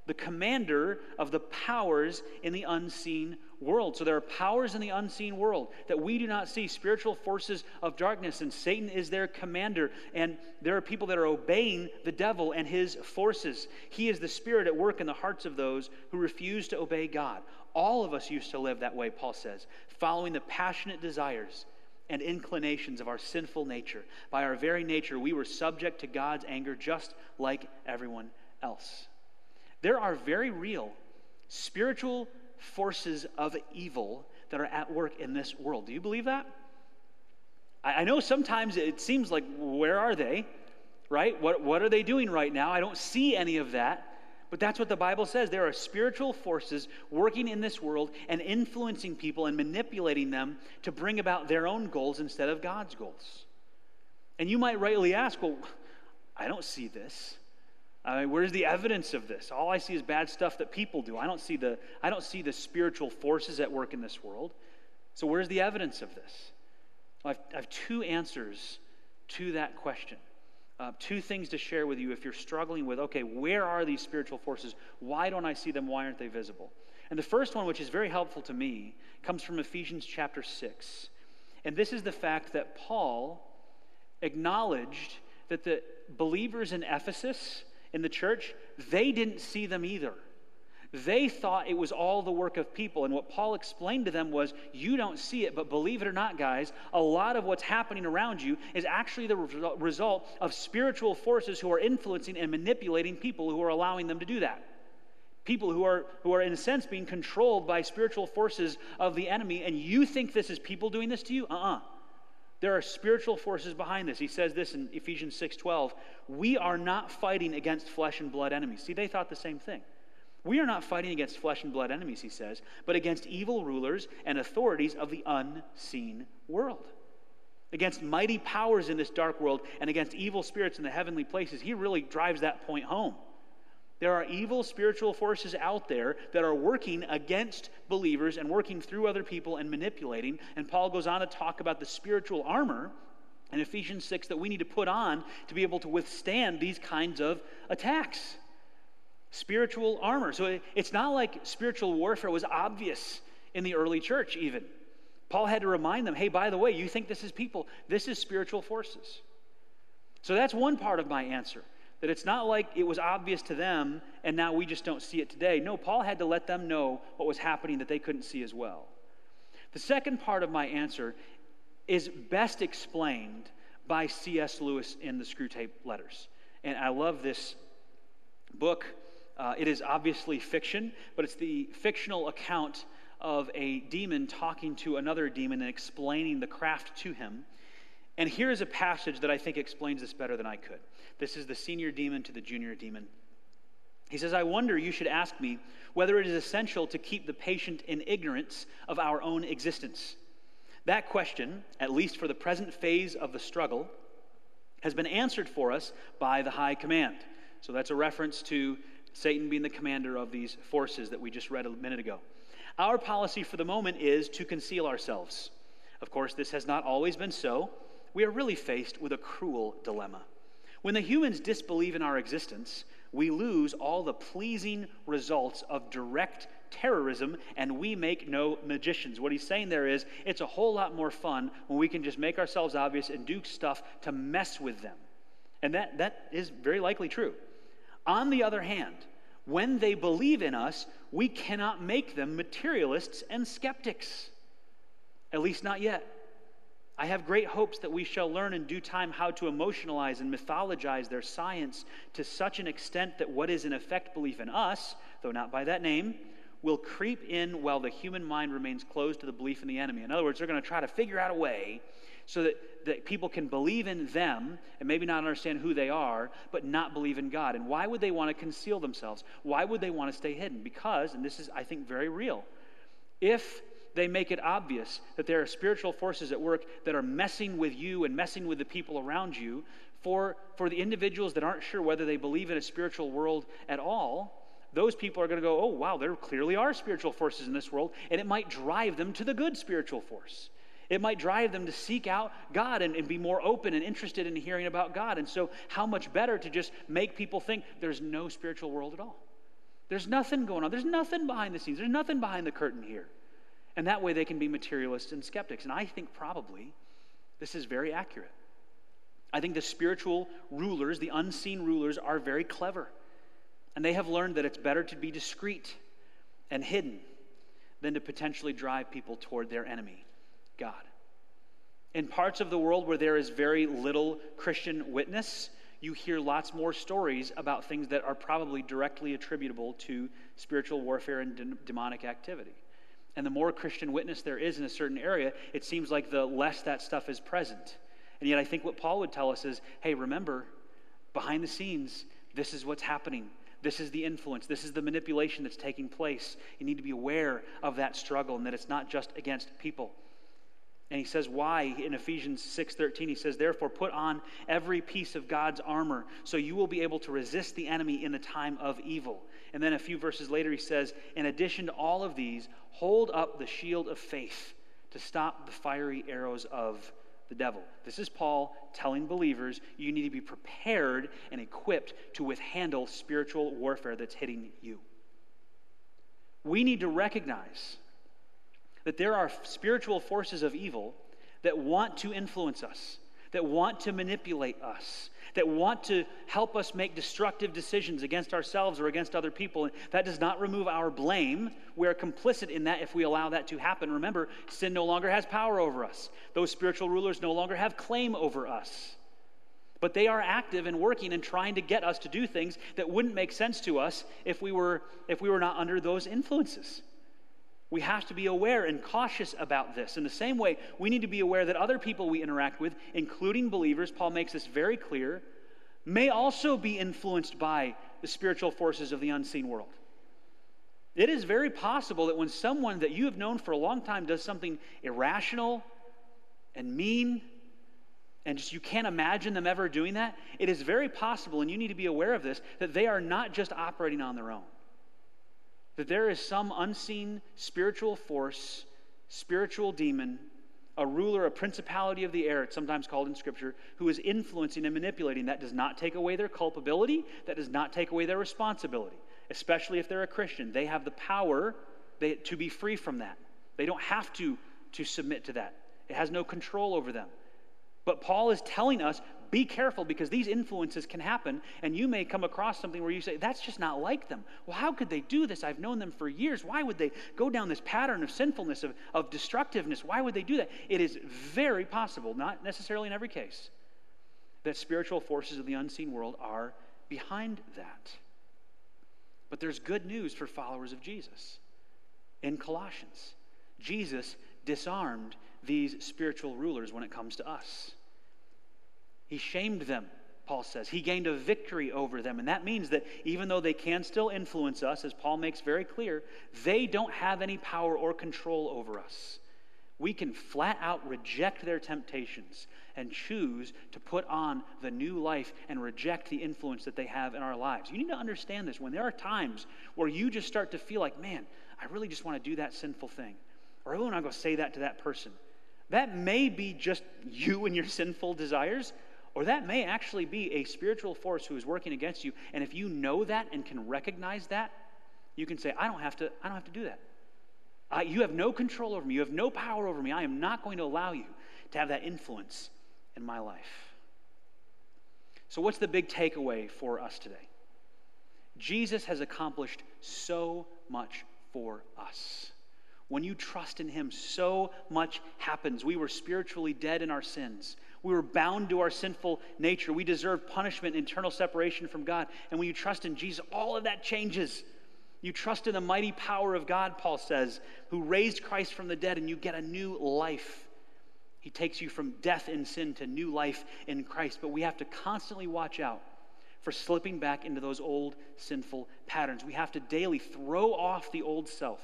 [SPEAKER 1] the commander of the powers in the unseen world. So there are powers in the unseen world that we do not see, spiritual forces of darkness, and Satan is their commander. And there are people that are obeying the devil and his forces. He is the spirit at work in the hearts of those who refuse to obey God. All of us used to live that way, Paul says, following the passionate desires and inclinations of our sinful nature. By our very nature, we were subject to God's anger just like everyone else. There are very real spiritual forces of evil that are at work in this world. Do you believe that? I, I know sometimes it seems like, where are they? Right? What, what are they doing right now? I don't see any of that. But that's what the Bible says. There are spiritual forces working in this world and influencing people and manipulating them to bring about their own goals instead of God's goals. And you might rightly ask, well, I don't see this. I mean, where's the evidence of this? All I see is bad stuff that people do. I don't see the, I don't see the spiritual forces at work in this world. So, where's the evidence of this? Well, I've, I have two answers to that question. Uh, two things to share with you if you're struggling with, okay, where are these spiritual forces? Why don't I see them? Why aren't they visible? And the first one, which is very helpful to me, comes from Ephesians chapter 6. And this is the fact that Paul acknowledged that the believers in Ephesus in the church, they didn't see them either. They thought it was all the work of people. And what Paul explained to them was, you don't see it, but believe it or not, guys, a lot of what's happening around you is actually the result of spiritual forces who are influencing and manipulating people who are allowing them to do that. People who are, who are, in a sense, being controlled by spiritual forces of the enemy, and you think this is people doing this to you? Uh uh-uh. uh there are spiritual forces behind this. He says this in Ephesians 6:12, "We are not fighting against flesh and blood enemies." See, they thought the same thing. We are not fighting against flesh and blood enemies, he says, but against evil rulers and authorities of the unseen world. Against mighty powers in this dark world and against evil spirits in the heavenly places. He really drives that point home. There are evil spiritual forces out there that are working against believers and working through other people and manipulating. And Paul goes on to talk about the spiritual armor in Ephesians 6 that we need to put on to be able to withstand these kinds of attacks. Spiritual armor. So it's not like spiritual warfare was obvious in the early church, even. Paul had to remind them hey, by the way, you think this is people, this is spiritual forces. So that's one part of my answer. That it's not like it was obvious to them and now we just don't see it today. No, Paul had to let them know what was happening that they couldn't see as well. The second part of my answer is best explained by C.S. Lewis in the Screwtape Letters. And I love this book. Uh, it is obviously fiction, but it's the fictional account of a demon talking to another demon and explaining the craft to him. And here is a passage that I think explains this better than I could. This is the senior demon to the junior demon. He says, I wonder you should ask me whether it is essential to keep the patient in ignorance of our own existence. That question, at least for the present phase of the struggle, has been answered for us by the high command. So that's a reference to Satan being the commander of these forces that we just read a minute ago. Our policy for the moment is to conceal ourselves. Of course, this has not always been so. We are really faced with a cruel dilemma. When the humans disbelieve in our existence, we lose all the pleasing results of direct terrorism and we make no magicians. What he's saying there is it's a whole lot more fun when we can just make ourselves obvious and do stuff to mess with them. And that, that is very likely true. On the other hand, when they believe in us, we cannot make them materialists and skeptics, at least not yet. I have great hopes that we shall learn in due time how to emotionalize and mythologize their science to such an extent that what is in effect belief in us, though not by that name, will creep in while the human mind remains closed to the belief in the enemy. In other words, they're going to try to figure out a way so that, that people can believe in them and maybe not understand who they are, but not believe in God. And why would they want to conceal themselves? Why would they want to stay hidden? Because, and this is, I think, very real, if they make it obvious that there are spiritual forces at work that are messing with you and messing with the people around you. For, for the individuals that aren't sure whether they believe in a spiritual world at all, those people are going to go, oh, wow, there clearly are spiritual forces in this world, and it might drive them to the good spiritual force. It might drive them to seek out God and, and, be more open and interested in hearing about God. And so, how much better to just make people think there's no spiritual world at all? There's nothing going on. There's nothing behind the scenes. There's nothing behind the curtain here. And that way they can be materialists and skeptics. And I think probably this is very accurate. I think the spiritual rulers, the unseen rulers, are very clever. And they have learned that it's better to be discreet and hidden than to potentially drive people toward their enemy, God. In parts of the world where there is very little Christian witness, you hear lots more stories about things that are probably directly attributable to spiritual warfare and de- demonic activity. And the more Christian witness there is in a certain area, it seems like the less that stuff is present. And yet, I think what Paul would tell us is hey, remember, behind the scenes, this is what's happening. This is the influence. This is the manipulation that's taking place. You need to be aware of that struggle and that it's not just against people. And he says why in Ephesians 6:13 he says therefore put on every piece of God's armor so you will be able to resist the enemy in the time of evil. And then a few verses later, he says, In addition to all of these, hold up the shield of faith to stop the fiery arrows of the devil. This is Paul telling believers you need to be prepared and equipped to withhandle spiritual warfare that's hitting you. We need to recognize that there are spiritual forces of evil that want to influence us, that want to manipulate us, that want to help us make destructive decisions against ourselves or against other people. That does not remove our blame. We are complicit in that if we allow that to happen. Remember, sin no longer has power over us, those spiritual rulers no longer have claim over us. But they are active and working and trying to get us to do things that wouldn't make sense to us if we were, if we were not under those influences. We have to be aware and cautious about this. In the same way, we need to be aware that other people we interact with, including believers, Paul makes this very clear, may also be influenced by the spiritual forces of the unseen world. It is very possible that when someone that you have known for a long time does something irrational and mean, and just you can't imagine them ever doing that, it is very possible, and you need to be aware of this, that they are not just operating on their own that there is some unseen spiritual force, spiritual demon, a ruler, a principality of the air, it's sometimes called in Scripture, who is influencing and manipulating. That does not take away their culpability, that does not take away their responsibility, especially if they're a Christian. They have the power they, to be free from that. They don't have to, to submit to that, it has no control over them. But Paul is telling us be careful because these influences can happen, and you may come across something where you say, That's just not like them. Well, how could they do this? I've known them for years. Why would they go down this pattern of sinfulness, of, of destructiveness? Why would they do that? It is very possible, not necessarily in every case, that spiritual forces of the unseen world are behind that. But there's good news for followers of Jesus in Colossians. Jesus disarmed these spiritual rulers when it comes to us. He shamed them, Paul says. He gained a victory over them. And that means that even though they can still influence us, as Paul makes very clear, they don't have any power or control over us. We can flat out reject their temptations and choose to put on the new life and reject the influence that they have in our lives. You need to understand this. When there are times where you just start to feel like, man, I really just want to do that sinful thing, or I really want to go say that to that person, that may be just you and your sinful desires, or that may actually be a spiritual force who is working against you. And if you know that and can recognize that, you can say, I don't have to, I don't have to do that. I, you have no control over me. You have no power over me. I am not going to allow you to have that influence in my life. So, what's the big takeaway for us today? Jesus has accomplished so much for us. When you trust in Him, so much happens. We were spiritually dead in our sins. We were bound to our sinful nature. We deserve punishment, internal separation from God. And when you trust in Jesus, all of that changes. You trust in the mighty power of God, Paul says, who raised Christ from the dead, and you get a new life. He takes you from death in sin to new life in Christ. But we have to constantly watch out for slipping back into those old sinful patterns. We have to daily throw off the old self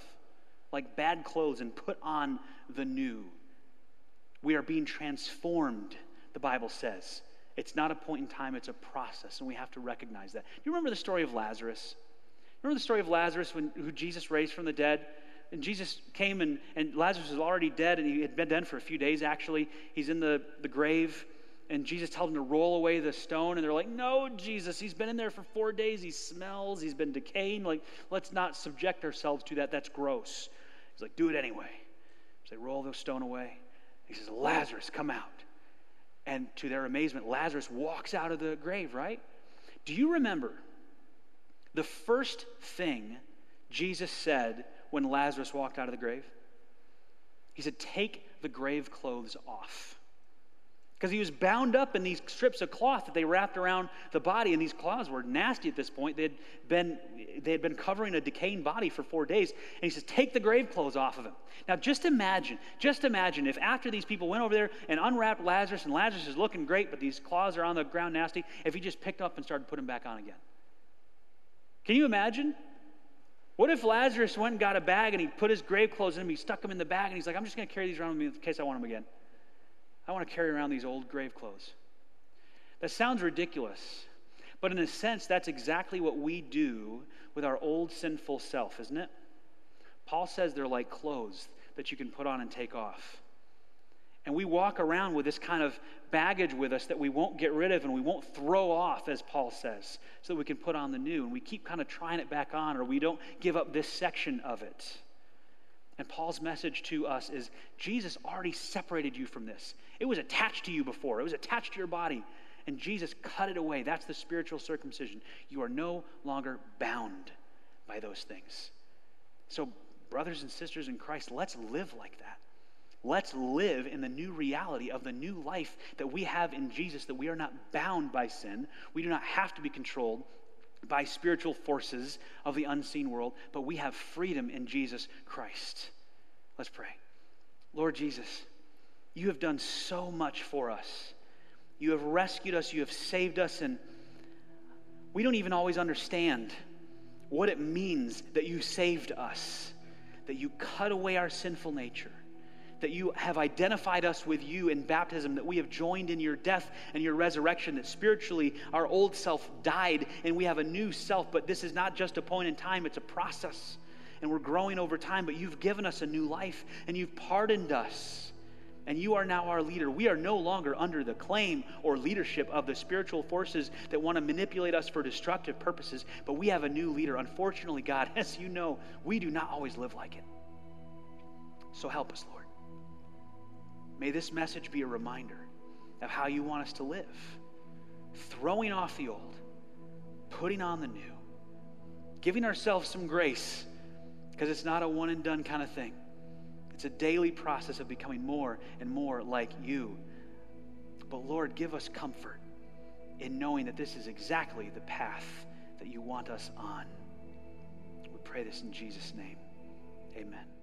[SPEAKER 1] like bad clothes and put on the new. We are being transformed, the Bible says. It's not a point in time, it's a process, and we have to recognize that. Do you remember the story of Lazarus? Remember the story of Lazarus when, who Jesus raised from the dead? And Jesus came, and, and Lazarus was already dead, and he had been dead for a few days, actually. He's in the, the grave, and Jesus told him to roll away the stone, and they're like, No, Jesus, he's been in there for four days. He smells, he's been decaying. Like, let's not subject ourselves to that. That's gross. He's like, do it anyway. So they roll the stone away. He says, Lazarus, come out. And to their amazement, Lazarus walks out of the grave, right? Do you remember the first thing Jesus said when Lazarus walked out of the grave? He said, Take the grave clothes off because he was bound up in these strips of cloth that they wrapped around the body, and these cloths were nasty at this point. They had been, they had been covering a decaying body for four days, and he says, Take the grave clothes off of him. Now, just imagine, just imagine if after these people went over there and unwrapped Lazarus, and Lazarus is looking great, but these claws are on the ground nasty, if he just picked up and started putting them back on again. Can you imagine? What if Lazarus went and got a bag and he put his grave clothes in him, he stuck them in the bag, and he's like, I'm just going to carry these around with me in case I want them again? I want to carry around these old grave clothes. That sounds ridiculous, but in a sense, that's exactly what we do with our old sinful self, isn't it? Paul says they're like clothes that you can put on and take off. And we walk around with this kind of baggage with us that we won't get rid of and we won't throw off, as Paul says, so that we can put on the new. And we keep kind of trying it back on, or we don't give up this section of it. And Paul's message to us is Jesus already separated you from this. It was attached to you before, it was attached to your body. And Jesus cut it away. That's the spiritual circumcision. You are no longer bound by those things. So, brothers and sisters in Christ, let's live like that. Let's live in the new reality of the new life that we have in Jesus, that we are not bound by sin. We do not have to be controlled by spiritual forces of the unseen world, but we have freedom in Jesus Christ. Let's pray. Lord Jesus, you have done so much for us. You have rescued us, you have saved us, and we don't even always understand what it means that you saved us, that you cut away our sinful nature that you have identified us with you in baptism, that we have joined in your death and your resurrection, that spiritually our old self died and we have a new self. But this is not just a point in time, it's a process. And we're growing over time, but you've given us a new life and you've pardoned us and you are now our leader. We are no longer under the claim or leadership of the spiritual forces that want to manipulate us for destructive purposes, but we have a new leader. Unfortunately, God, as you know, we do not always live like it. So help us, Lord. May this message be a reminder of how you want us to live, throwing off the old, putting on the new, giving ourselves some grace, because it's not a one and done kind of thing. It's a daily process of becoming more and more like you. But Lord, give us comfort in knowing that this is exactly the path that you want us on. We pray this in Jesus' name. Amen.